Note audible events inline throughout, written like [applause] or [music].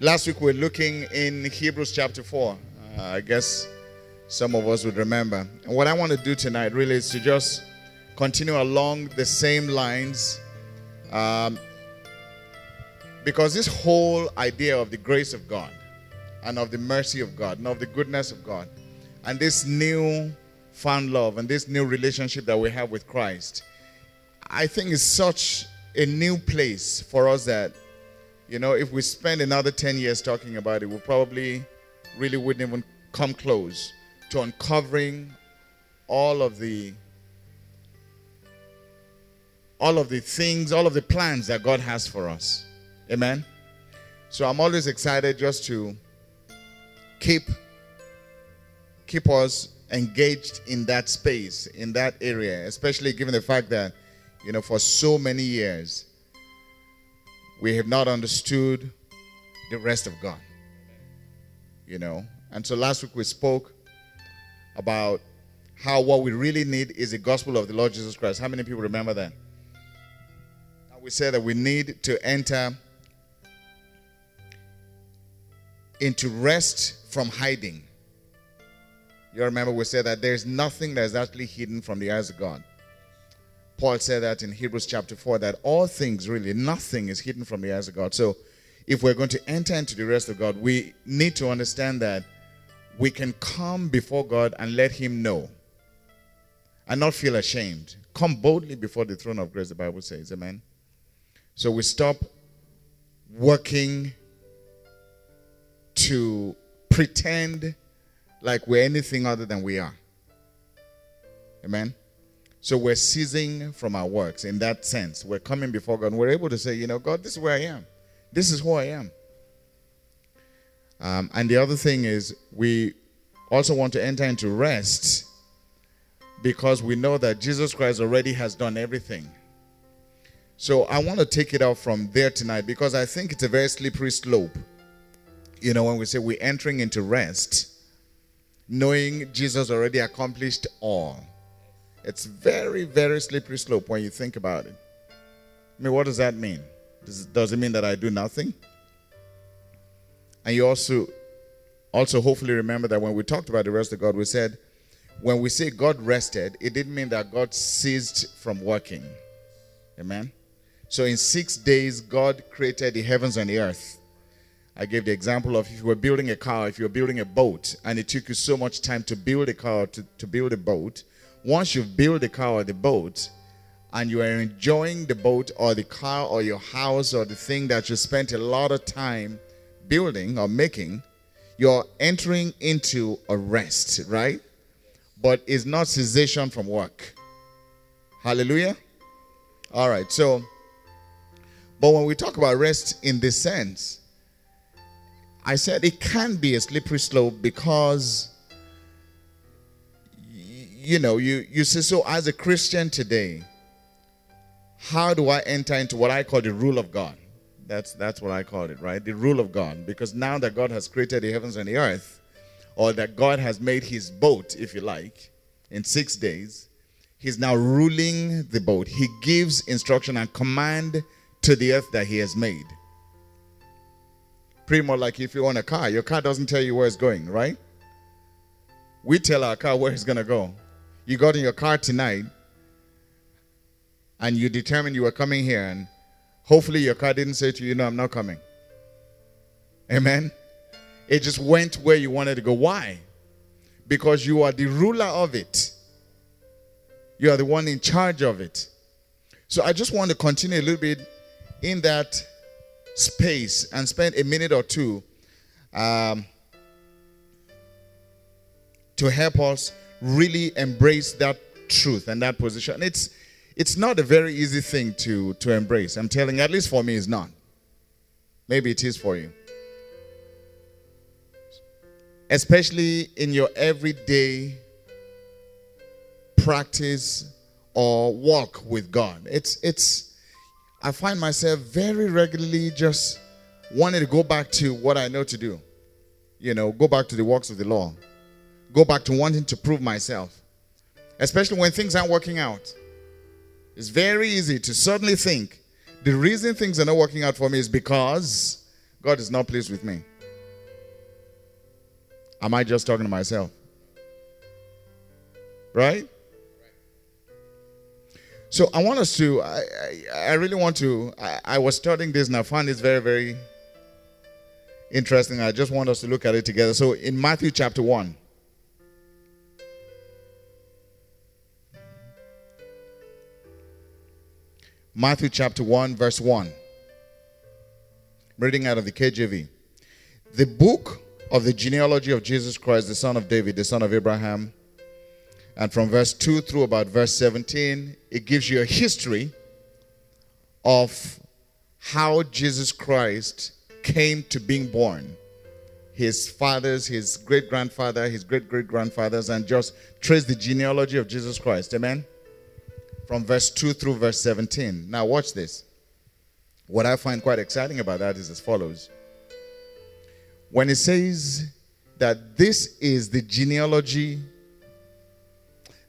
Last week we we're looking in Hebrews chapter 4. Uh, I guess some of us would remember. And what I want to do tonight really is to just continue along the same lines. Um, because this whole idea of the grace of God and of the mercy of God and of the goodness of God and this new found love and this new relationship that we have with Christ, I think is such a new place for us that you know, if we spend another 10 years talking about it, we probably really wouldn't even come close to uncovering all of the all of the things, all of the plans that God has for us. Amen. So I'm always excited just to keep keep us engaged in that space, in that area, especially given the fact that you know for so many years we have not understood the rest of God. You know, and so last week we spoke about how what we really need is the gospel of the Lord Jesus Christ. How many people remember that? And we said that we need to enter into rest from hiding. You remember we said that there's nothing that is actually hidden from the eyes of God. Paul said that in Hebrews chapter 4 that all things, really, nothing is hidden from the eyes of God. So, if we're going to enter into the rest of God, we need to understand that we can come before God and let Him know and not feel ashamed. Come boldly before the throne of grace, the Bible says. Amen. So, we stop working to pretend like we're anything other than we are. Amen. So we're ceasing from our works in that sense. We're coming before God. We're able to say, you know, God, this is where I am. This is who I am. Um, and the other thing is, we also want to enter into rest because we know that Jesus Christ already has done everything. So I want to take it out from there tonight because I think it's a very slippery slope. You know, when we say we're entering into rest, knowing Jesus already accomplished all. It's very, very slippery slope when you think about it. I mean, what does that mean? Does, does it mean that I do nothing? And you also, also hopefully remember that when we talked about the rest of God, we said when we say God rested, it didn't mean that God ceased from working. Amen. So in six days, God created the heavens and the earth. I gave the example of if you were building a car, if you were building a boat, and it took you so much time to build a car, to, to build a boat, once you've built the car or the boat and you are enjoying the boat or the car or your house or the thing that you spent a lot of time building or making, you're entering into a rest, right? But it's not cessation from work. Hallelujah. All right, so, but when we talk about rest in this sense, I said it can be a slippery slope because you know, you, you say, so as a Christian today, how do I enter into what I call the rule of God? That's, that's what I call it, right? The rule of God. Because now that God has created the heavens and the earth, or that God has made his boat, if you like, in six days, he's now ruling the boat. He gives instruction and command to the earth that he has made. Pretty much like if you own a car, your car doesn't tell you where it's going, right? We tell our car where it's going to go you got in your car tonight and you determined you were coming here, and hopefully your car didn't say to you, No, I'm not coming. Amen. It just went where you wanted to go. Why? Because you are the ruler of it, you are the one in charge of it. So I just want to continue a little bit in that space and spend a minute or two um, to help us really embrace that truth and that position. It's it's not a very easy thing to to embrace. I'm telling you, at least for me, it's not. Maybe it is for you. Especially in your everyday practice or walk with God. It's it's I find myself very regularly just wanting to go back to what I know to do. You know, go back to the works of the law go back to wanting to prove myself, especially when things aren't working out. It's very easy to suddenly think the reason things are not working out for me is because God is not pleased with me. Am I just talking to myself? Right? So I want us to, I, I, I really want to, I, I, was studying this and I found this very, very interesting. I just want us to look at it together. So in Matthew chapter 1, Matthew chapter 1, verse 1. Reading out of the KJV. The book of the genealogy of Jesus Christ, the son of David, the son of Abraham. And from verse 2 through about verse 17, it gives you a history of how Jesus Christ came to being born. His fathers, his great grandfather, his great great grandfathers, and just trace the genealogy of Jesus Christ. Amen from verse 2 through verse 17. Now, watch this. What I find quite exciting about that is as follows. When it says that this is the genealogy,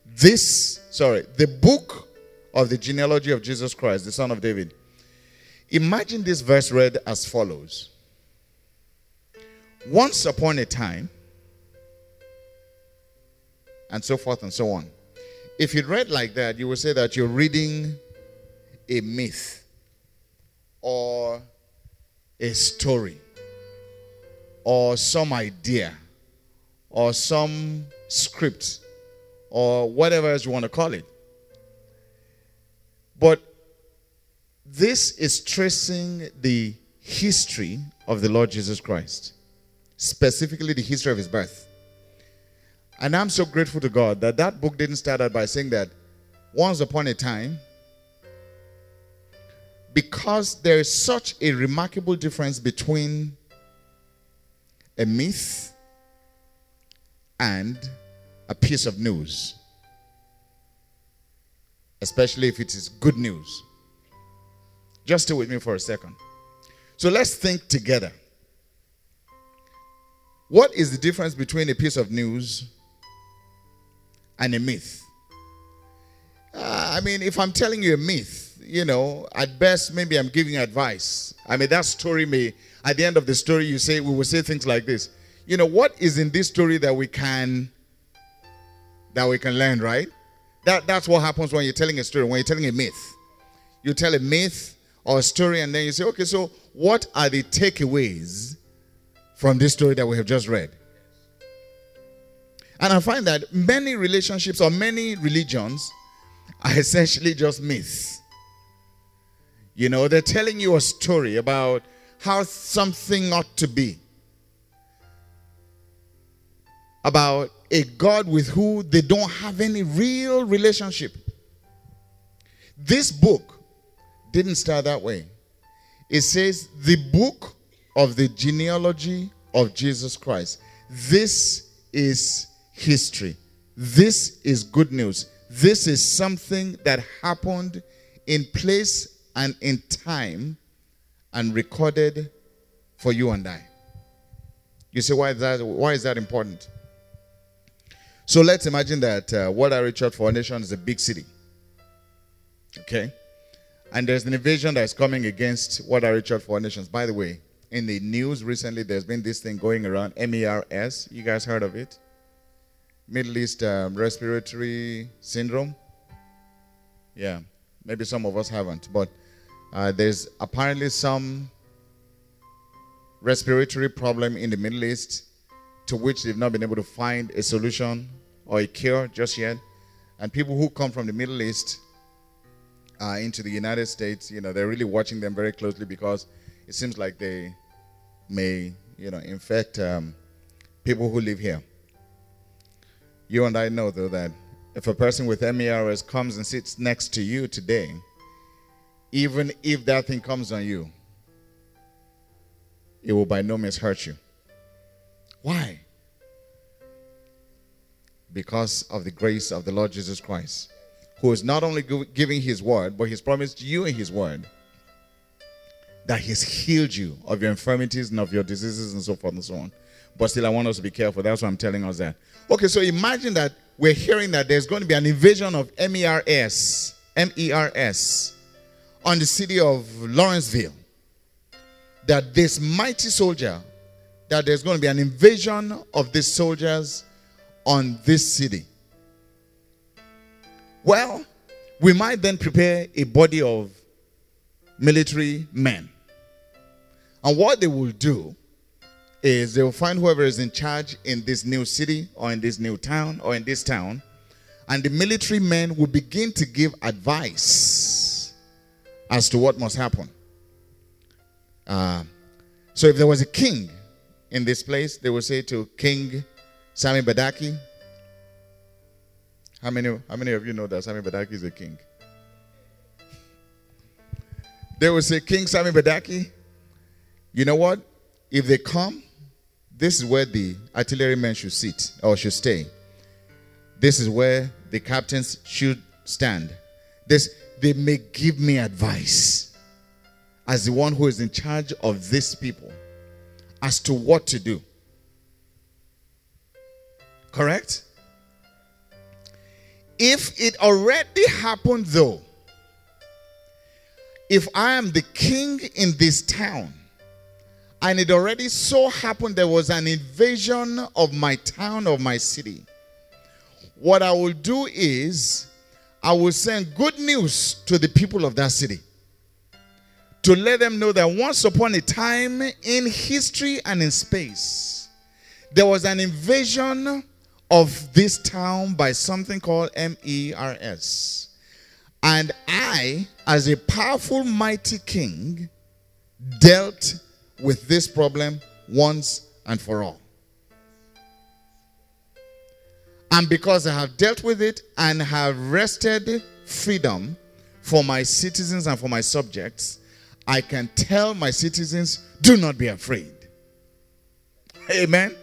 this, sorry, the book of the genealogy of Jesus Christ, the son of David. Imagine this verse read as follows Once upon a time, and so forth and so on. If you read like that, you would say that you're reading a myth or a story or some idea or some script or whatever else you want to call it. But this is tracing the history of the Lord Jesus Christ, specifically the history of his birth. And I'm so grateful to God that that book didn't start out by saying that once upon a time, because there is such a remarkable difference between a myth and a piece of news, especially if it is good news. Just stay with me for a second. So let's think together. What is the difference between a piece of news and a myth. Uh, I mean, if I'm telling you a myth, you know, at best, maybe I'm giving advice. I mean, that story may, at the end of the story, you say, we will say things like this. You know, what is in this story that we can, that we can learn, right? That, that's what happens when you're telling a story, when you're telling a myth. You tell a myth or a story, and then you say, okay, so what are the takeaways from this story that we have just read? And I find that many relationships or many religions are essentially just myths. You know, they're telling you a story about how something ought to be, about a God with who they don't have any real relationship. This book didn't start that way. It says, the book of the genealogy of Jesus Christ. This is history. This is good news. This is something that happened in place and in time and recorded for you and I. You see why that, why is that important? So let's imagine that uh, Church for Nation is a big city. Okay? And there's an invasion that is coming against Church for Nations. By the way, in the news recently, there's been this thing going around, MERS. You guys heard of it? Middle East um, respiratory syndrome. Yeah, maybe some of us haven't, but uh, there's apparently some respiratory problem in the Middle East to which they've not been able to find a solution or a cure just yet. And people who come from the Middle East uh, into the United States, you know, they're really watching them very closely because it seems like they may, you know, infect um, people who live here. You and I know, though, that if a person with MERS comes and sits next to you today, even if that thing comes on you, it will by no means hurt you. Why? Because of the grace of the Lord Jesus Christ, who is not only giving his word, but he's promised you in his word that he's healed you of your infirmities and of your diseases and so forth and so on. But still, I want us to be careful. That's why I'm telling us that. Okay, so imagine that we're hearing that there's going to be an invasion of MERS, MERS, on the city of Lawrenceville. that this mighty soldier, that there's going to be an invasion of these soldiers on this city. Well, we might then prepare a body of military men. And what they will do is they will find whoever is in charge in this new city or in this new town or in this town, and the military men will begin to give advice as to what must happen. Uh, so if there was a king in this place, they will say to King Sami Badaki, how many, how many of you know that Sami Badaki is a king? They will say, King Sami Badaki, you know what? If they come, this is where the artillerymen should sit or should stay. This is where the captains should stand. This they may give me advice as the one who is in charge of these people as to what to do. Correct? If it already happened, though, if I am the king in this town, and it already so happened there was an invasion of my town, of my city, what I will do is I will send good news to the people of that city to let them know that once upon a time in history and in space, there was an invasion of this town by something called MERS. And I, as a powerful, mighty king, dealt with this problem once and for all. And because I have dealt with it and have wrested freedom for my citizens and for my subjects, I can tell my citizens, do not be afraid. Amen.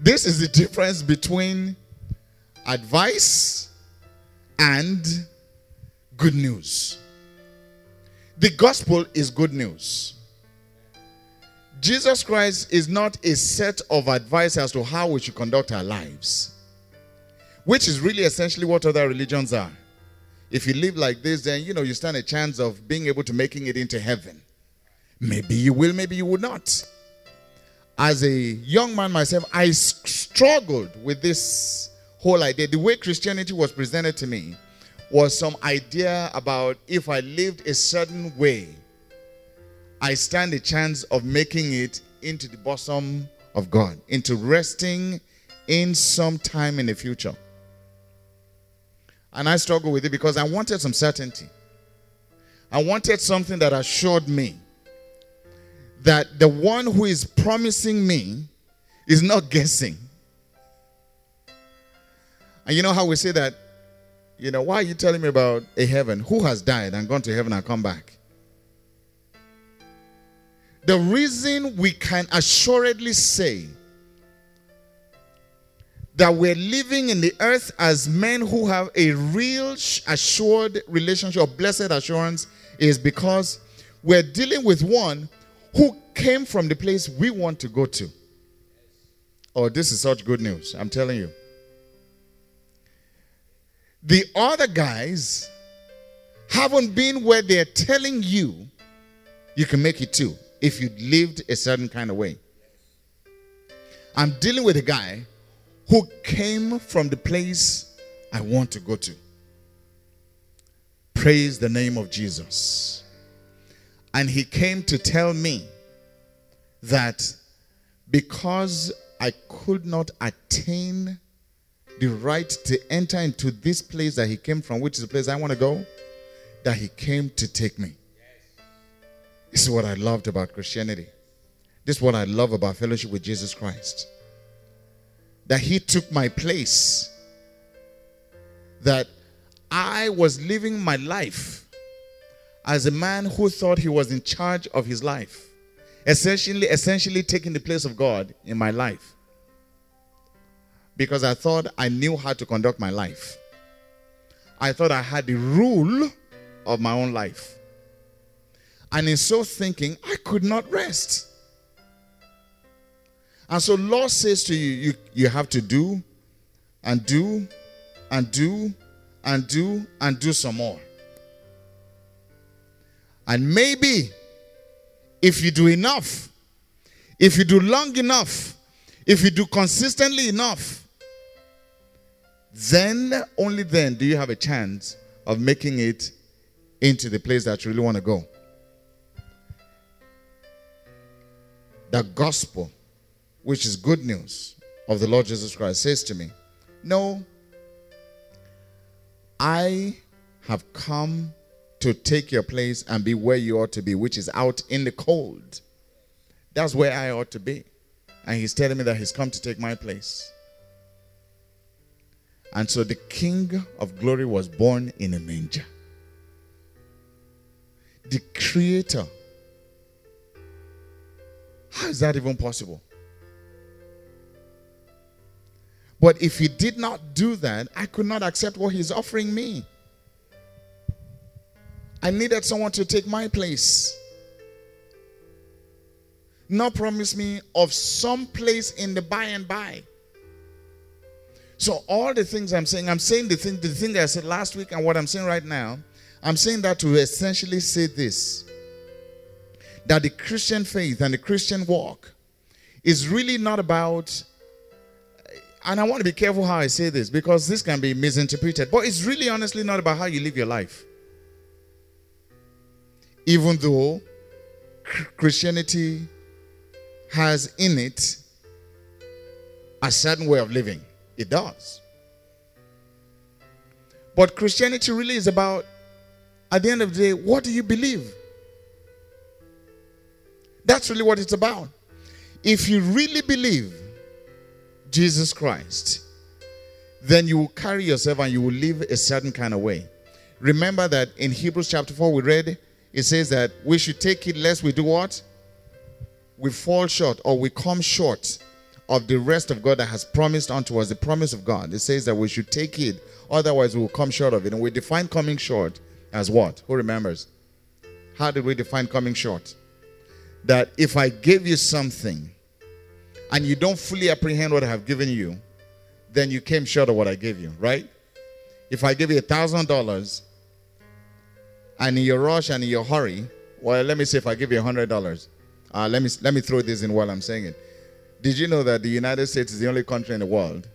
This is the difference between advice and good news. The gospel is good news. Jesus Christ is not a set of advice as to how we should conduct our lives, which is really essentially what other religions are. If you live like this, then you know you stand a chance of being able to making it into heaven. Maybe you will, maybe you will not. As a young man myself, I struggled with this whole idea. The way Christianity was presented to me was some idea about if I lived a certain way, I stand a chance of making it into the bosom of God, into resting in some time in the future. And I struggle with it because I wanted some certainty. I wanted something that assured me that the one who is promising me is not guessing. And you know how we say that? You know, why are you telling me about a heaven? Who has died and gone to heaven and come back? The reason we can assuredly say that we're living in the earth as men who have a real assured relationship of blessed assurance is because we're dealing with one who came from the place we want to go to. Oh, this is such good news. I'm telling you. The other guys haven't been where they're telling you you can make it to if you lived a certain kind of way. I'm dealing with a guy who came from the place I want to go to. Praise the name of Jesus. And he came to tell me that because I could not attain the right to enter into this place that he came from, which is the place I want to go, that he came to take me. This is what I loved about Christianity. This is what I love about fellowship with Jesus Christ. That he took my place. That I was living my life as a man who thought he was in charge of his life. Essentially, essentially taking the place of God in my life. Because I thought I knew how to conduct my life. I thought I had the rule of my own life. And in so thinking, I could not rest. And so Lord says to you, you, you have to do and do and do and do and do some more. And maybe if you do enough, if you do long enough, if you do consistently enough, then only then do you have a chance of making it into the place that you really want to go. The gospel, which is good news of the Lord Jesus Christ, says to me, No, I have come to take your place and be where you ought to be, which is out in the cold. That's where I ought to be. And he's telling me that he's come to take my place. And so the King of glory was born in a manger. The Creator. How is that even possible? But if he did not do that, I could not accept what he's offering me. I needed someone to take my place. Not promise me of some place in the by and by. So all the things I'm saying, I'm saying the thing, the thing that I said last week and what I'm saying right now, I'm saying that to essentially say this. That the Christian faith and the Christian walk is really not about and I want to be careful how I say this because this can be misinterpreted, but it's really honestly not about how you live your life. Even though Christianity has in it a certain way of living, it does. But Christianity really is about, at the end of the day, what do you believe? That's really what it's about. If you really believe Jesus Christ, then you will carry yourself and you will live a certain kind of way. Remember that in Hebrews chapter 4, we read, it says that we should take it lest we do what? We fall short or we come short of the rest of God that has promised unto us, the promise of God. It says that we should take it, otherwise we will come short of it. And we define coming short as what? Who remembers? How did we define coming short? That if I gave you something and you don't fully apprehend what I have given you, then you came short of what I gave you, right? If I give you a thousand dollars and in your rush and in your hurry, well, let me say if I give you a hundred dollars, uh, let me let me throw this in while I'm saying it. Did you know that the United States is the only country in the world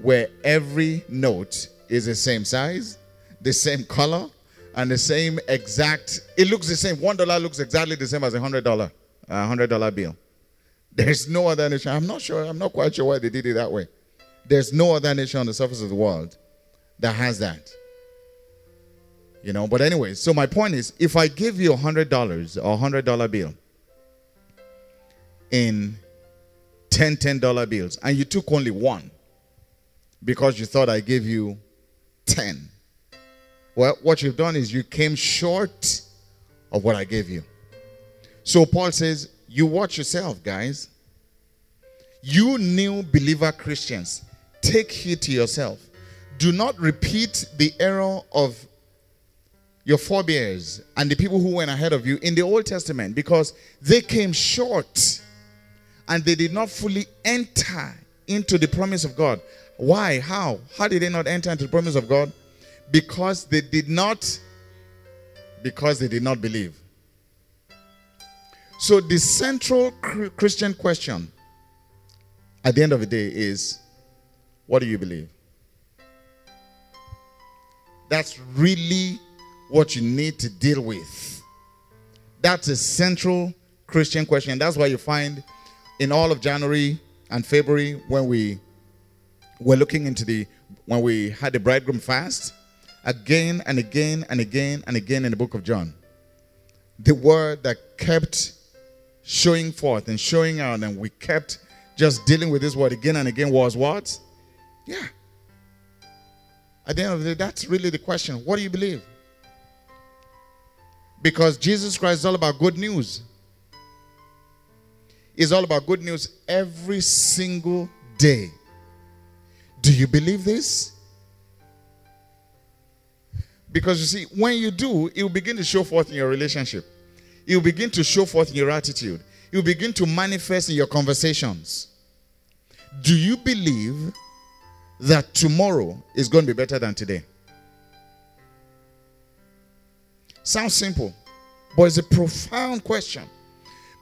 where every note is the same size, the same color, and the same exact? It looks the same. One dollar looks exactly the same as a hundred dollar, a hundred dollar bill. There's no other nation. I'm not sure. I'm not quite sure why they did it that way. There's no other nation on the surface of the world that has that. You know, but anyway, so my point is if I give you a hundred dollars or a hundred dollar bill in 10 10 dollar bills and you took only one because you thought I gave you 10. Well, what you've done is you came short of what I gave you. So Paul says, you watch yourself, guys. You new believer Christians, take heed to yourself. Do not repeat the error of your forebears and the people who went ahead of you in the Old Testament because they came short and they did not fully enter into the promise of God. Why? How? How did they not enter into the promise of God? Because they did not because they did not believe. So, the central Christian question at the end of the day is what do you believe? That's really what you need to deal with. That's a central Christian question. That's why you find in all of January and February when we were looking into the when we had the bridegroom fast again and again and again and again in the book of John. The word that kept showing forth and showing out, and we kept just dealing with this word again and again was what? Yeah. At the end of the day, that's really the question. What do you believe? Because Jesus Christ is all about good news. It's all about good news every single day. Do you believe this? Because you see, when you do, it will begin to show forth in your relationship. It will begin to show forth in your attitude. It will begin to manifest in your conversations. Do you believe that tomorrow is going to be better than today? Sounds simple, but it's a profound question.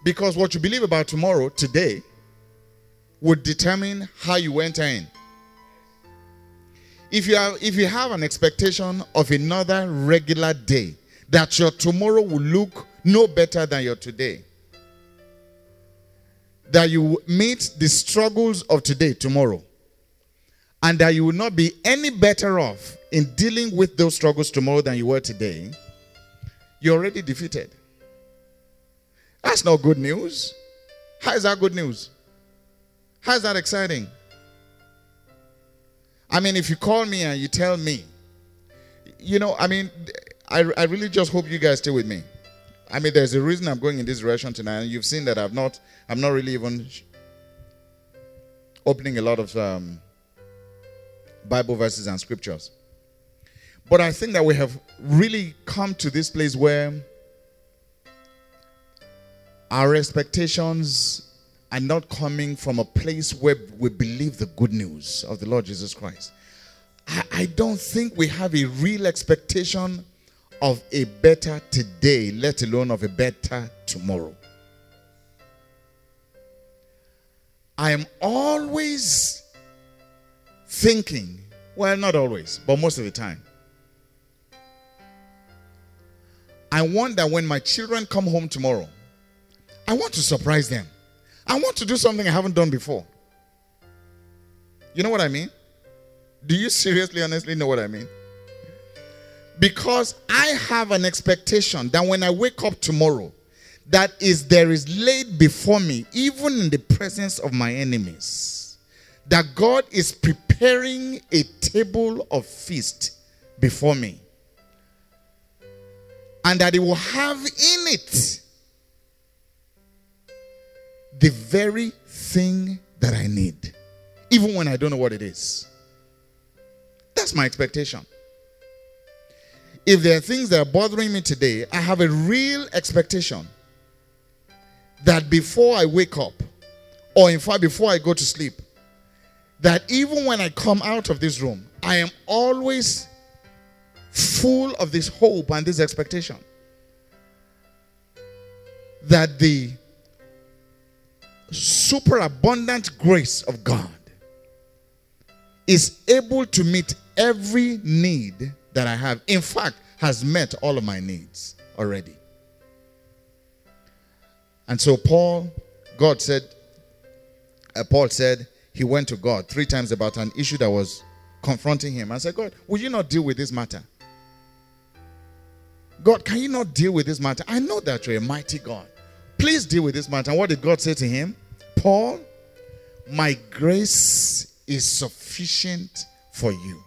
Because what you believe about tomorrow, today, would determine how you enter in. If you have if you have an expectation of another regular day, that your tomorrow will look no better than your today. That you meet the struggles of today tomorrow. And that you will not be any better off in dealing with those struggles tomorrow than you were today. You're already defeated. That's not good news. How is that good news? How is that exciting? I mean, if you call me and you tell me, you know, I mean, I, I really just hope you guys stay with me. I mean, there's a reason I'm going in this direction tonight. You've seen that I've not, I'm not really even opening a lot of um, Bible verses and scriptures. But I think that we have really come to this place where our expectations are not coming from a place where we believe the good news of the Lord Jesus Christ. I, I don't think we have a real expectation of a better today, let alone of a better tomorrow. I am always thinking, well, not always, but most of the time. I want that when my children come home tomorrow, I want to surprise them. I want to do something I haven't done before. You know what I mean? Do you seriously, honestly know what I mean? Because I have an expectation that when I wake up tomorrow, that is there is laid before me, even in the presence of my enemies, that God is preparing a table of feast before me. And that He will have in it the very thing that I need, even when I don't know what it is. That's my expectation. If there are things that are bothering me today, I have a real expectation that before I wake up, or in fact, before I go to sleep, that even when I come out of this room, I am always full of this hope and this expectation that the superabundant grace of God is able to meet every need that I have. In fact, has met all of my needs already. And so Paul, God said, uh, Paul said he went to God three times about an issue that was confronting him. I said, God, will you not deal with this matter? God, can you not deal with this matter? I know that you're a mighty God. Please deal with this matter. And what did God say to him? Paul, my grace is sufficient for you.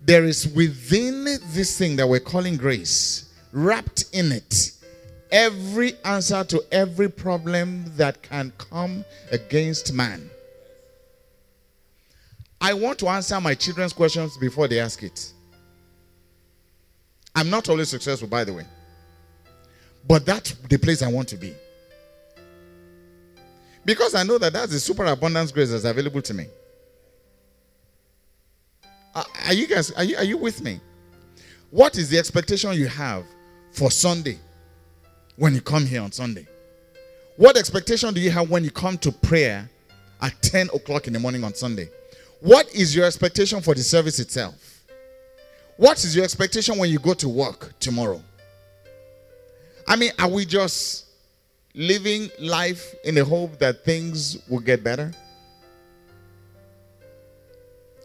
There is within this thing that we're calling grace, wrapped in it, every answer to every problem that can come against man. I want to answer my children's questions before they ask it. I'm not always successful, by the way. But that's the place I want to be. Because I know that that's the super abundance grace that's available to me. Uh, are you guys, are you, are you with me? What is the expectation you have for Sunday when you come here on Sunday? What expectation do you have when you come to prayer at 10 o'clock in the morning on Sunday? What is your expectation for the service itself? What is your expectation when you go to work tomorrow? I mean, are we just living life in the hope that things will get better?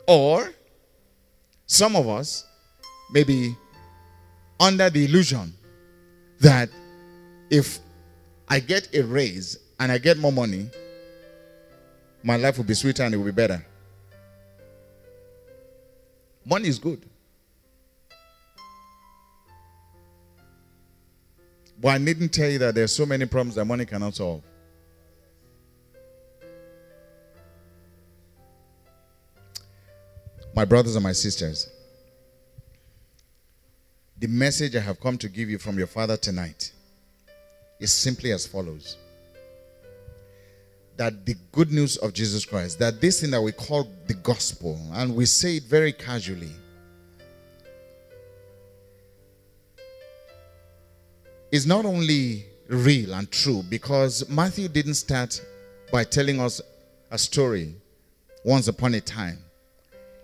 Or some of us may be under the illusion that if I get a raise and I get more money, my life will be sweeter and it will be better. Money is good. But I needn't tell you that there are so many problems that money cannot solve. My brothers and my sisters, the message I have come to give you from your father tonight is simply as follows that the good news of Jesus Christ, that this thing that we call the gospel, and we say it very casually, is not only real and true because Matthew didn't start by telling us a story once upon a time.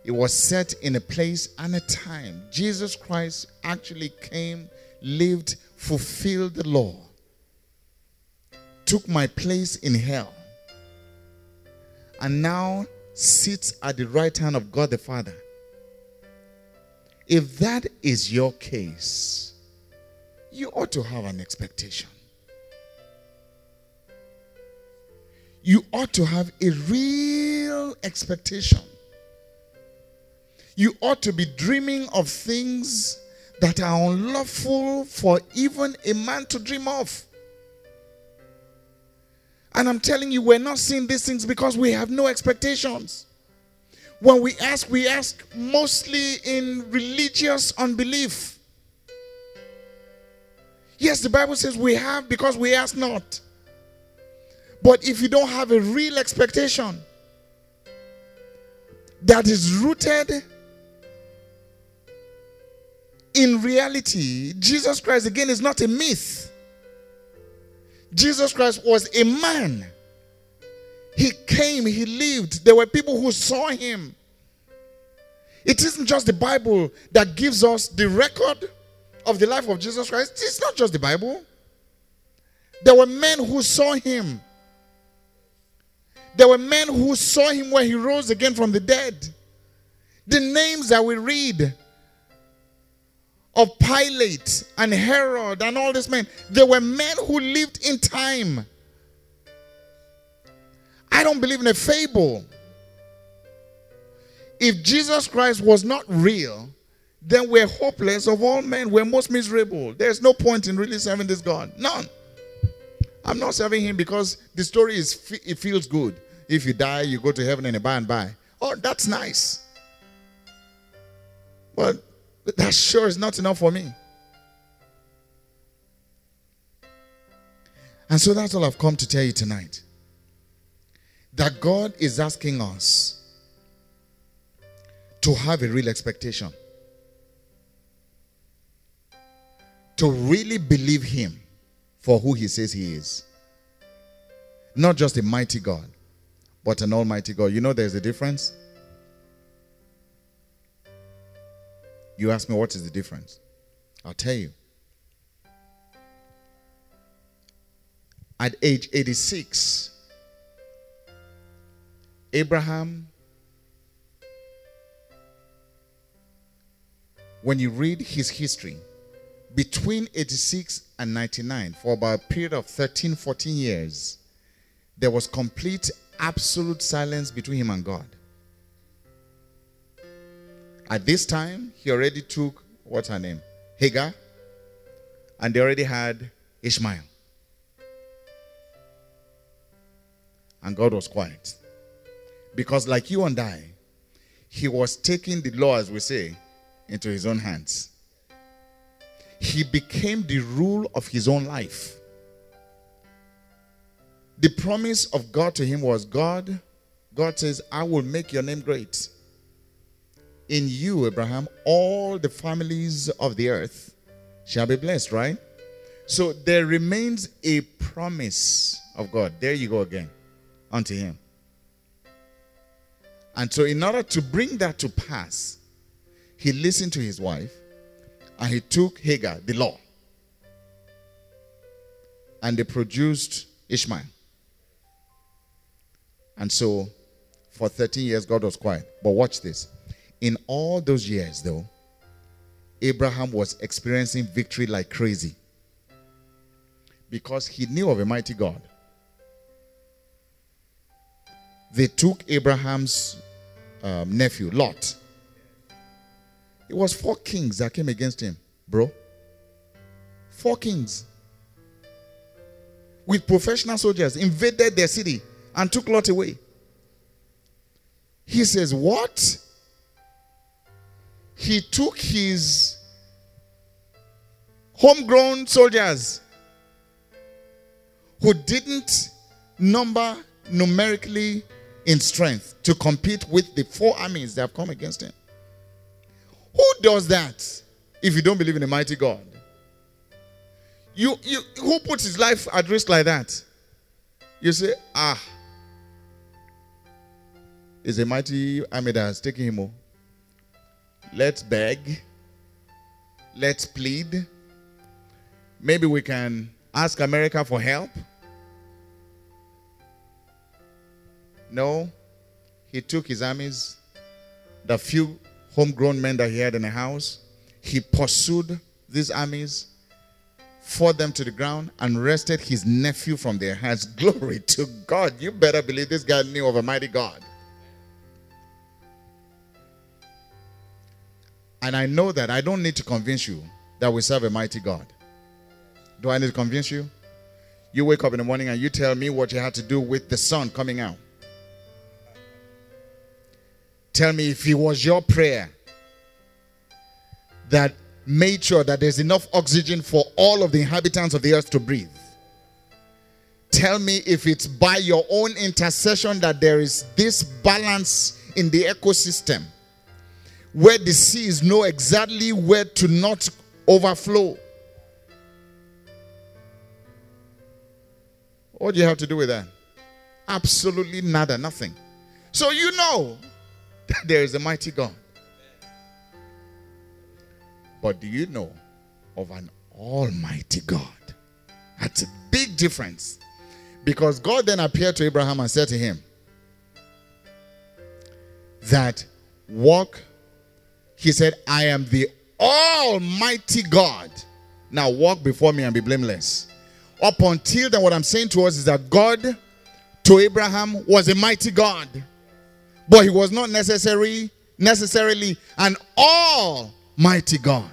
It was set in a place and a time. Jesus Christ actually came, lived, fulfilled the law, took my place in hell, and now sits at the right hand of God the Father. If that is your case, you ought to have an expectation. You ought to have a real expectation. You ought to be dreaming of things that are unlawful for even a man to dream of. And I'm telling you, we're not seeing these things because we have no expectations. When we ask, we ask mostly in religious unbelief. Yes, the Bible says we have because we ask not. But if you don't have a real expectation that is rooted in reality, Jesus Christ again is not a myth. Jesus Christ was a man. He came, he lived. There were people who saw him. It isn't just the Bible that gives us the record of the life of Jesus Christ. It's not just the Bible. There were men who saw him. There were men who saw him when he rose again from the dead. The names that we read of Pilate and Herod and all these men, they were men who lived in time. I don't believe in a fable. If Jesus Christ was not real, then we're hopeless of all men. We're most miserable. There's no point in really serving this God. None. I'm not serving him because the story is it feels good. If you die, you go to heaven and by and by. Oh, that's nice. But that sure is not enough for me. And so that's all I've come to tell you tonight. That God is asking us to have a real expectation, to really believe Him for who He says He is. Not just a mighty God, but an almighty God. You know there's a difference? You ask me what is the difference? I'll tell you. At age 86, Abraham, when you read his history, between 86 and 99, for about a period of 13, 14 years, there was complete, absolute silence between him and God. At this time, he already took, what's her name? Hagar. And they already had Ishmael. And God was quiet. Because, like you and I, he was taking the law, as we say, into his own hands. He became the rule of his own life. The promise of God to him was God, God says, I will make your name great in you, Abraham, all the families of the earth shall be blessed, right? So there remains a promise of God. There you go again, unto him. And so, in order to bring that to pass, he listened to his wife and he took Hagar, the law, and they produced Ishmael. And so, for 13 years, God was quiet. But watch this. In all those years, though, Abraham was experiencing victory like crazy because he knew of a mighty God. They took Abraham's um, nephew, Lot. It was four kings that came against him, bro. Four kings with professional soldiers invaded their city and took Lot away. He says, What? he took his homegrown soldiers who didn't number numerically in strength to compete with the four armies that have come against him. Who does that if you don't believe in a mighty God? You, you, who puts his life at risk like that? You say, ah, is a mighty has taken him. Let's beg. Let's plead. Maybe we can ask America for help. No. He took his armies, the few homegrown men that he had in the house, he pursued these armies, fought them to the ground, and wrested his nephew from their hands. [laughs] Glory to God. You better believe this guy knew of a mighty God. And I know that I don't need to convince you that we serve a mighty God. Do I need to convince you? You wake up in the morning and you tell me what you had to do with the sun coming out. Tell me if it was your prayer that made sure that there's enough oxygen for all of the inhabitants of the earth to breathe. Tell me if it's by your own intercession that there is this balance in the ecosystem where the seas know exactly where to not overflow. What do you have to do with that? Absolutely nada, nothing. So you know that [laughs] there is a mighty God. But do you know of an almighty God? That's a big difference. Because God then appeared to Abraham and said to him, That walk, he said, I am the almighty God. Now walk before me and be blameless. Up until then, what I'm saying to us is that God to Abraham was a mighty God. But he was not necessary, necessarily an almighty God.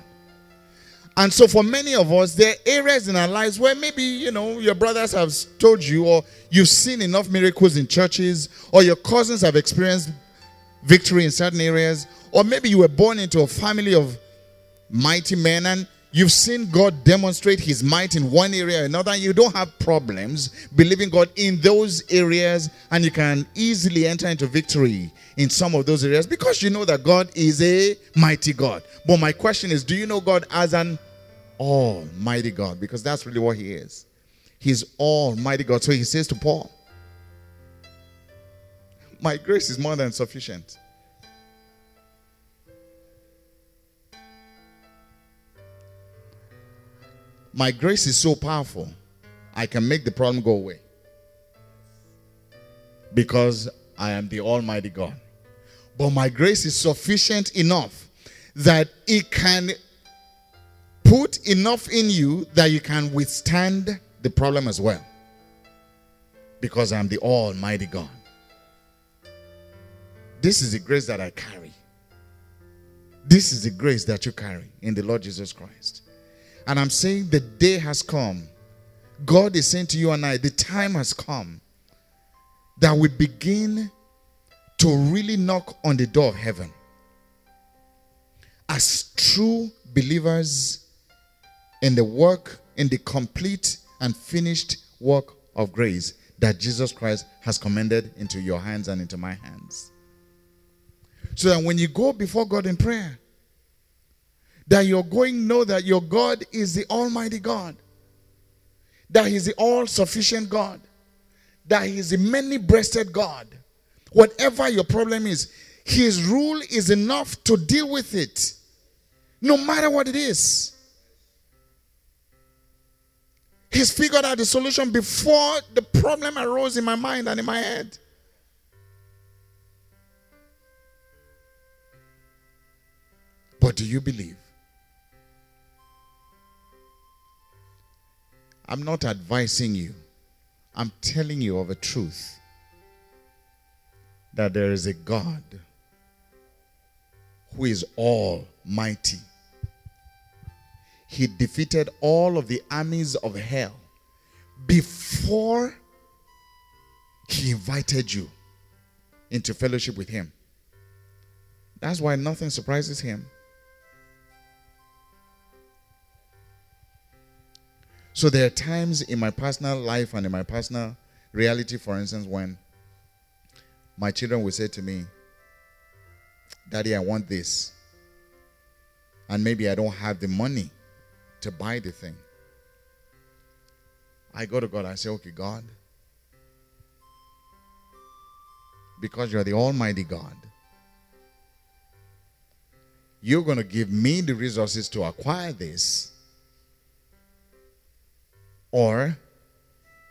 And so, for many of us, there are areas in our lives where maybe, you know, your brothers have told you, or you've seen enough miracles in churches, or your cousins have experienced victory in certain areas, or maybe you were born into a family of mighty men and You've seen God demonstrate his might in one area or another, you don't have problems believing God in those areas, and you can easily enter into victory in some of those areas because you know that God is a mighty God. But my question is do you know God as an almighty God? Because that's really what he is. He's almighty God. So he says to Paul, My grace is more than sufficient. My grace is so powerful, I can make the problem go away. Because I am the Almighty God. But my grace is sufficient enough that it can put enough in you that you can withstand the problem as well. Because I'm the Almighty God. This is the grace that I carry. This is the grace that you carry in the Lord Jesus Christ. And I'm saying the day has come. God is saying to you and I, the time has come that we begin to really knock on the door of heaven. As true believers in the work, in the complete and finished work of grace that Jesus Christ has commended into your hands and into my hands. So that when you go before God in prayer, that you're going know that your God is the Almighty God, that He's the all sufficient God, that He is the many breasted God. Whatever your problem is, His rule is enough to deal with it, no matter what it is. He's figured out the solution before the problem arose in my mind and in my head. But do you believe? I'm not advising you. I'm telling you of a truth that there is a God who is almighty. He defeated all of the armies of hell before he invited you into fellowship with him. That's why nothing surprises him. So there are times in my personal life and in my personal reality, for instance, when my children will say to me, Daddy, I want this. And maybe I don't have the money to buy the thing. I go to God, I say, okay, God, because you're the Almighty God, you're going to give me the resources to acquire this, or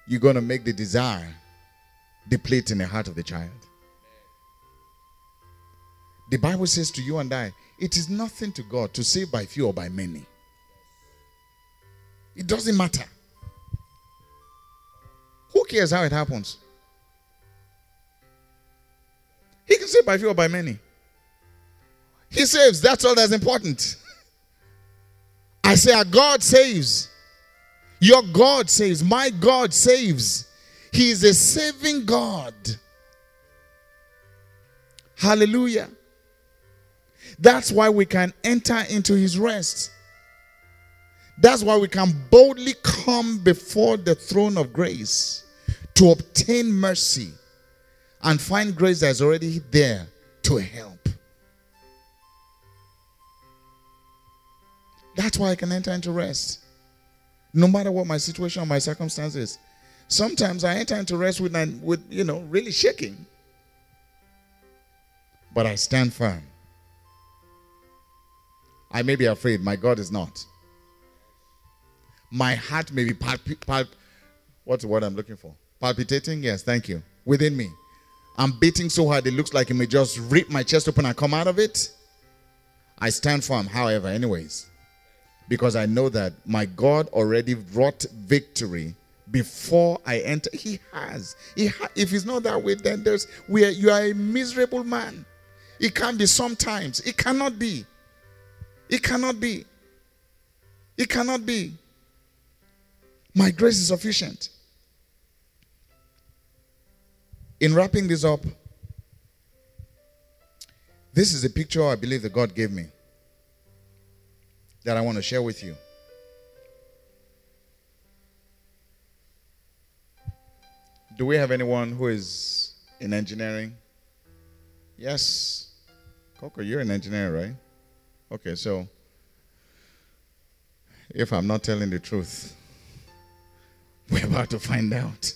you're going to make the desire deplete in the heart of the child. The Bible says to you and I, it is nothing to God to save by few or by many. It doesn't matter. Who cares how it happens? He can save by few or by many. He saves. That's all that's important. [laughs] I say, our God saves. Your God saves. My God saves. He is a saving God. Hallelujah. That's why we can enter into his rest. That's why we can boldly come before the throne of grace to obtain mercy and find grace that is already there to help. That's why I can enter into rest. No matter what my situation or my circumstances. Sometimes I enter into rest with, with you know, really shaking. But I stand firm. I may be afraid, my God is not. My heart may be palp- palp- what's the word I'm looking for? Palpitating? Yes, thank you. Within me. I'm beating so hard it looks like it may just rip my chest open and come out of it. I stand firm, however, anyways, because I know that my God already wrought victory before I enter. He has. He ha- if it's not that way, then there's we are, you are a miserable man. It can be sometimes. It cannot be. It cannot be. It cannot be. My grace is sufficient. In wrapping this up, this is a picture I believe that God gave me that I want to share with you. Do we have anyone who is in engineering? Yes. Coco, you're an engineer, right? Okay, so if I'm not telling the truth, [laughs] we're about to find out.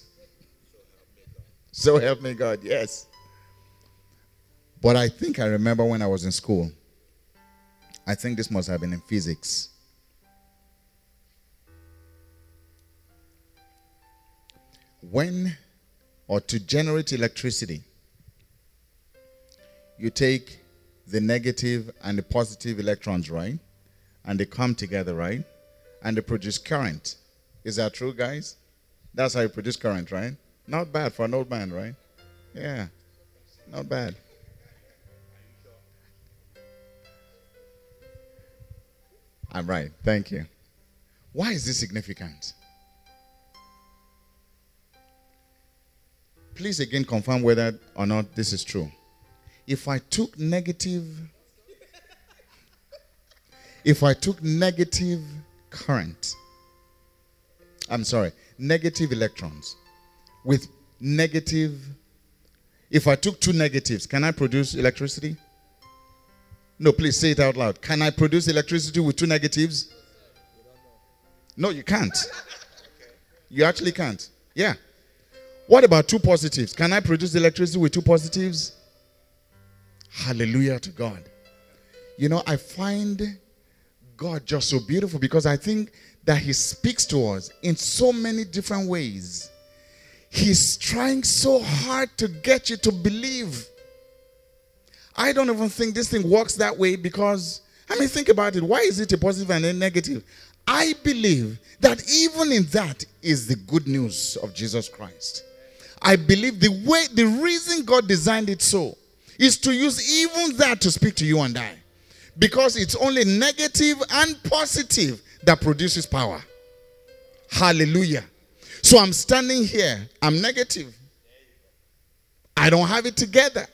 So help me God, yes. But I think I remember when I was in school. I think this must have been in physics. When or to generate electricity, you take the negative and the positive electrons, right? And they come together, right? And they produce current. Is that true, guys? That's how you produce current, right? Not bad for an old man, right? Yeah, not bad. I'm right. Thank you. Why is this significant? Please again confirm whether or not this is true if I took negative, if I took negative current, I'm sorry, negative electrons with negative, if I took two negatives, can I produce electricity? No, please say it out loud. Can I produce electricity with two negatives? No, you can't. You actually can't. Yeah. What about two positives? Can I produce electricity with two positives? Hallelujah to God. You know, I find God just so beautiful because I think that He speaks to us in so many different ways. He's trying so hard to get you to believe. I don't even think this thing works that way because, I mean, think about it. Why is it a positive and a negative? I believe that even in that is the good news of Jesus Christ. I believe the way, the reason God designed it so is to use even that to speak to you and I. Because it's only negative and positive that produces power. Hallelujah. So I'm standing here, I'm negative. I don't have it together.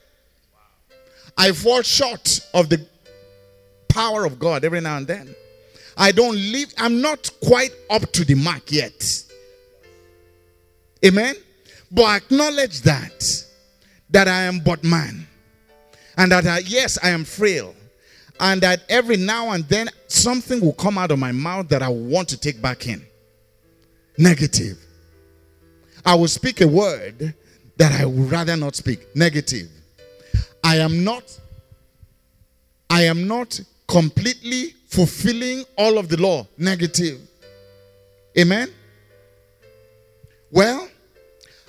I fall short of the power of God every now and then. I don't live, I'm not quite up to the mark yet. Amen. But acknowledge that, that I am but man. And that, I, yes, I am frail. And that every now and then something will come out of my mouth that I want to take back in. Negative. I will speak a word that I would rather not speak. Negative. I am not I am not completely fulfilling all of the law. Negative. Amen. Well,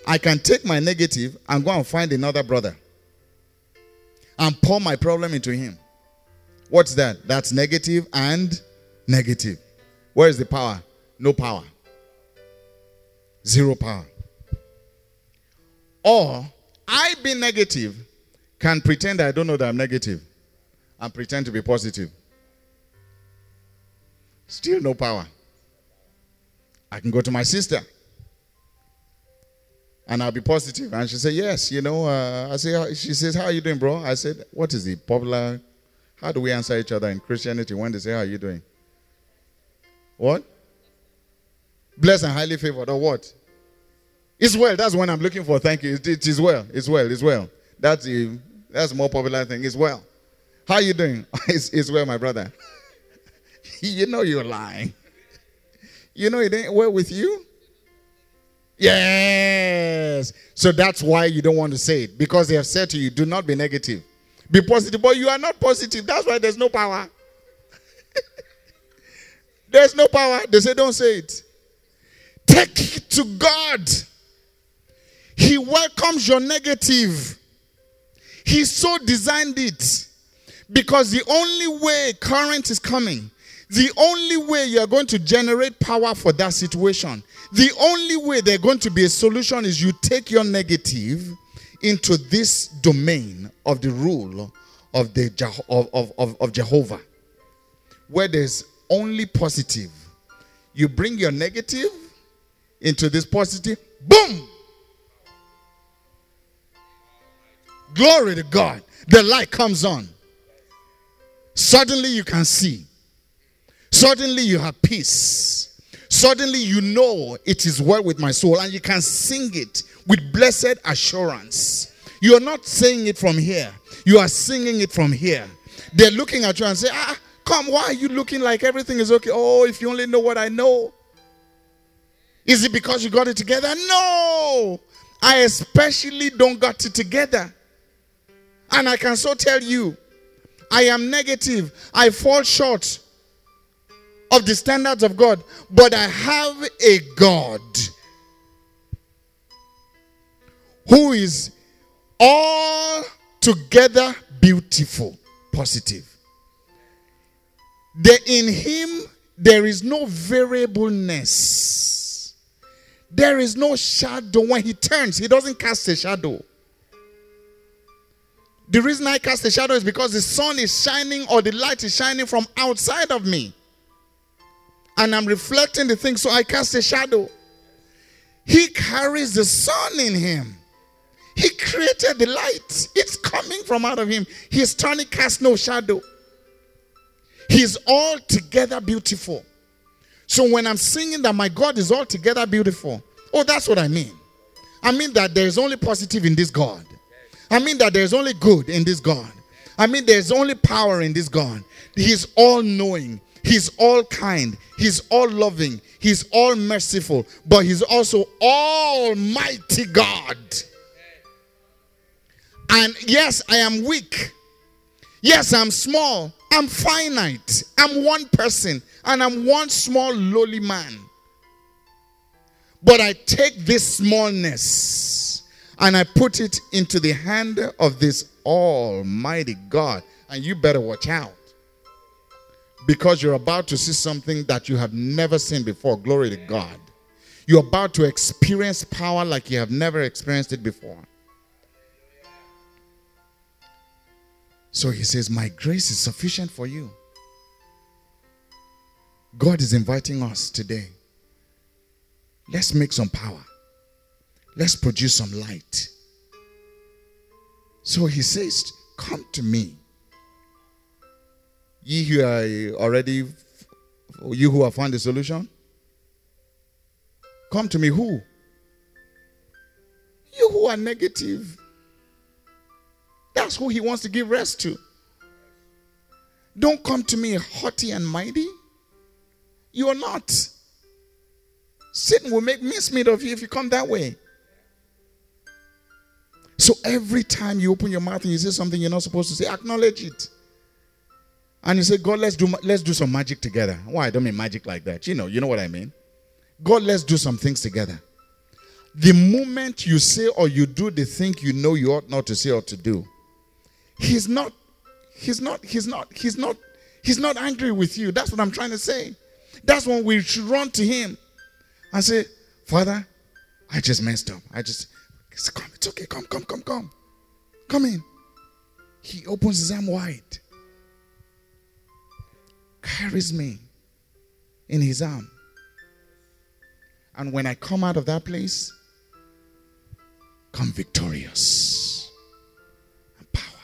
I can take my negative and go and find another brother and pour my problem into him. What's that? That's negative and negative. Where is the power? No power. Zero power. Or I be negative can pretend I don't know that I'm negative and pretend to be positive. Still no power. I can go to my sister and I'll be positive. And she said, Yes, you know. Uh, I say, She says, How are you doing, bro? I said, What is the popular? How do we answer each other in Christianity when they say, How are you doing? What? Blessed and highly favored, or what? It's well. That's when I'm looking for. Thank you. It, it is well. It's well. It's well. That's the that's more popular thing. It's well. How you doing? [laughs] it's, it's well, my brother. [laughs] you know you're lying. You know it ain't well with you. Yes. So that's why you don't want to say it because they have said to you, do not be negative. Be positive. But you are not positive. That's why there's no power. [laughs] there's no power. They say, don't say it. Take it to God. He welcomes your negative. He so designed it because the only way current is coming, the only way you are going to generate power for that situation the only way there's going to be a solution is you take your negative into this domain of the rule of the of, of, of, of Jehovah, where there's only positive. You bring your negative into this positive, boom! Glory to God. The light comes on. Suddenly you can see. Suddenly you have peace. Suddenly you know it is well with my soul and you can sing it with blessed assurance. You are not saying it from here, you are singing it from here. They're looking at you and say, Ah, come, why are you looking like everything is okay? Oh, if you only know what I know. Is it because you got it together? No. I especially don't got it together. And I can so tell you, I am negative. I fall short of the standards of God, but I have a God who is all together beautiful, positive. There in him there is no variableness. There is no shadow. When he turns, he doesn't cast a shadow. The reason I cast a shadow is because the sun is shining or the light is shining from outside of me and I'm reflecting the thing, so I cast a shadow. He carries the sun in him. He created the light. It's coming from out of him. His turning casts no shadow. He's altogether beautiful. So when I'm singing that my God is altogether beautiful, oh, that's what I mean. I mean that there's only positive in this God. I mean that there's only good in this God. I mean there's only power in this God. He's all knowing. He's all kind, He's all loving, He's all merciful, but He's also Almighty God. And yes, I am weak. Yes, I'm small. I'm finite. I'm one person, and I'm one small, lowly man. But I take this smallness and I put it into the hand of this Almighty God. And you better watch out because you're about to see something that you have never seen before. Glory to God. You're about to experience power like you have never experienced it before. So he says, My grace is sufficient for you. God is inviting us today. Let's make some power. Let's produce some light. So he says, Come to me. Ye who are already, you who have found the solution, come to me. Who? You who are negative. That's who he wants to give rest to. Don't come to me haughty and mighty. You are not. Satan will make mincemeat of you if you come that way. So every time you open your mouth and you say something you're not supposed to say, acknowledge it. And you say, God, let's do let's do some magic together. Why? I don't mean magic like that. You know, you know what I mean. God, let's do some things together. The moment you say or you do the thing you know you ought not to say or to do, He's not, He's not, He's not, He's not, He's not angry with you. That's what I'm trying to say. That's when we should run to Him and say, Father, I just messed up. I just said, come, it's okay. Come, come, come, come. Come in. He opens his arm wide, carries me in his arm. And when I come out of that place, come victorious and power.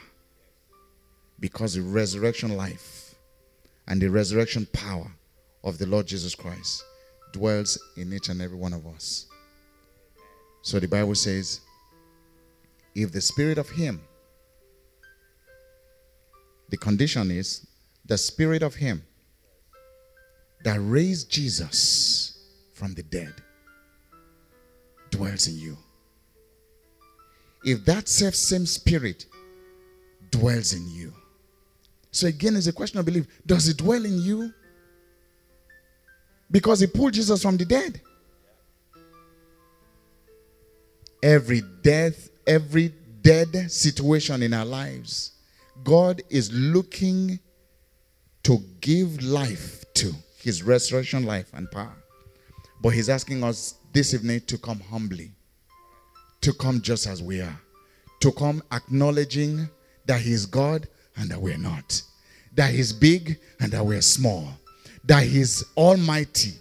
Because the resurrection life and the resurrection power of the Lord Jesus Christ dwells in each and every one of us. So the Bible says, if the spirit of Him, the condition is the spirit of Him that raised Jesus from the dead dwells in you. If that self same spirit dwells in you. So again, it's a question of belief. Does it dwell in you? Because he pulled Jesus from the dead. Every death, every dead situation in our lives, God is looking to give life to his resurrection life and power. But he's asking us this evening to come humbly, to come just as we are, to come acknowledging that he's God and that we're not, that he's big and that we're small, that he's almighty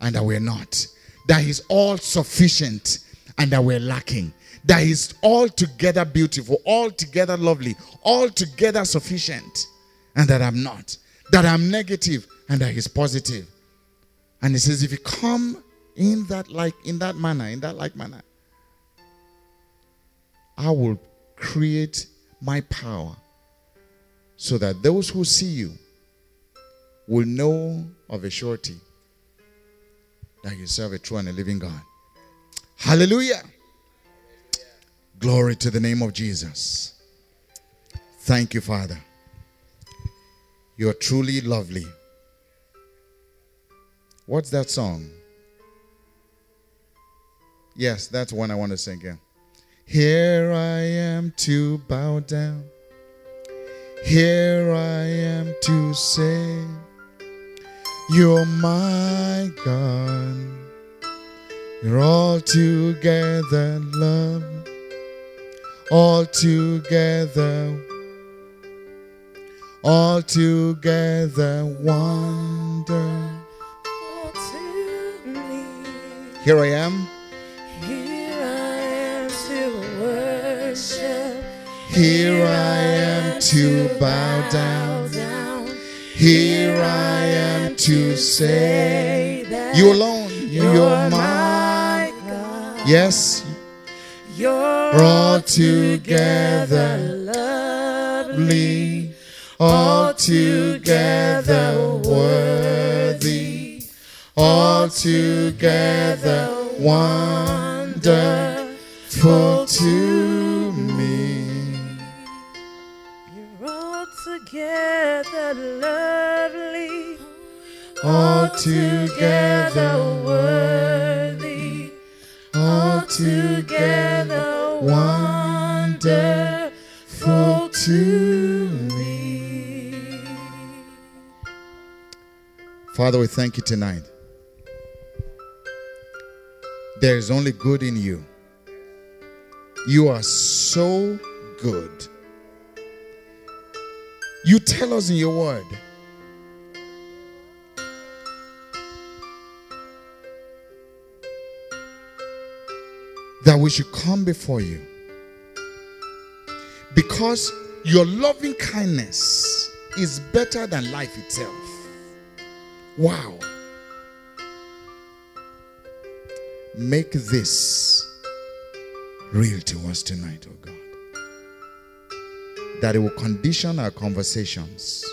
and that we're not, that he's all sufficient and that we're lacking. That is altogether beautiful, altogether lovely, altogether sufficient, and that I'm not. That I'm negative and that he's positive. And he says, if you come in that like in that manner, in that like manner, I will create my power so that those who see you will know of a surety that you serve a true and a living God. Hallelujah. Glory to the name of Jesus. Thank you, Father. You're truly lovely. What's that song? Yes, that's one I want to sing again. Here I am to bow down. Here I am to say, You're my God. You're all together love, all together, all together wonder. Here I am. Here I am to worship. Here I am to bow down. Here I am to say, that You alone, you're, you're mine. Yes, You're all together lovely, all together worthy, all together wonderful to me. You're all together lovely, All together worthy, together wonderful to me. Father, we thank you tonight. There is only good in you. You are so good. You tell us in your word that we should come before you because your loving kindness is better than life itself. Wow. Make this real to us tonight, oh God. That it will condition our conversations.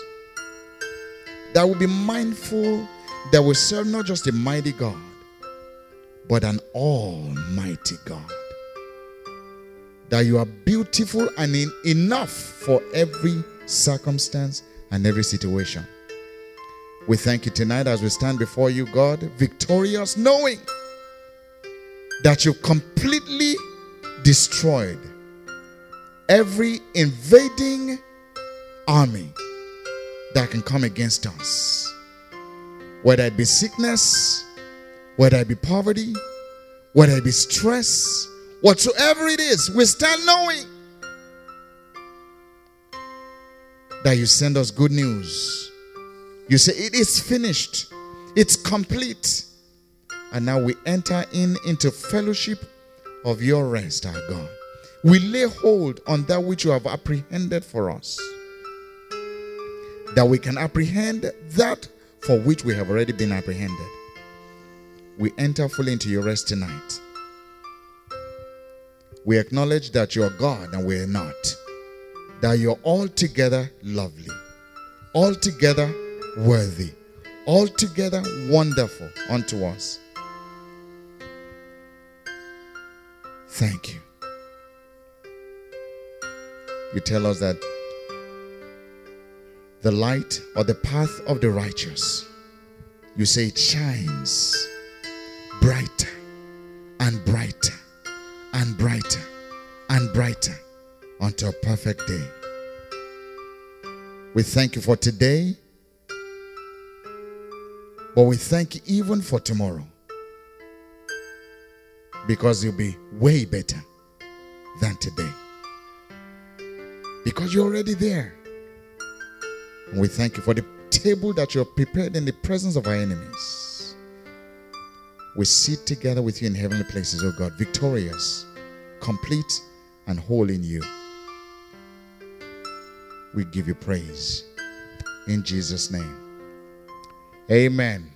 That we'll be mindful that we serve not just a mighty God, but an almighty God. that you are beautiful and in enough for every circumstance and every situation. We thank you tonight as we stand before you, God, victorious, knowing that you completely destroyed every invading army that can come against us. Whether it be sickness, whether it be poverty, whether it be stress, whatsoever it is, we stand knowing that you send us good news. You say, It is finished, it's complete. And now we enter in into fellowship of your rest, our God. We lay hold on that which you have apprehended for us. That we can apprehend that for which we have already been apprehended. We enter fully into your rest tonight. We acknowledge that you're God and we're not. That you're altogether lovely, altogether worthy, altogether wonderful unto us. Thank you. You tell us that the light or the path of the righteous, you say it shines brighter and brighter and brighter and brighter until a perfect day. We thank you for today, but we thank you even for tomorrow because you'll be way better than today. Because you're already there. And we thank you for the table that you have prepared in the presence of our enemies. We sit together with you in heavenly places, oh God, victorious, complete, and whole in you. We give you praise. In Jesus' name. Amen.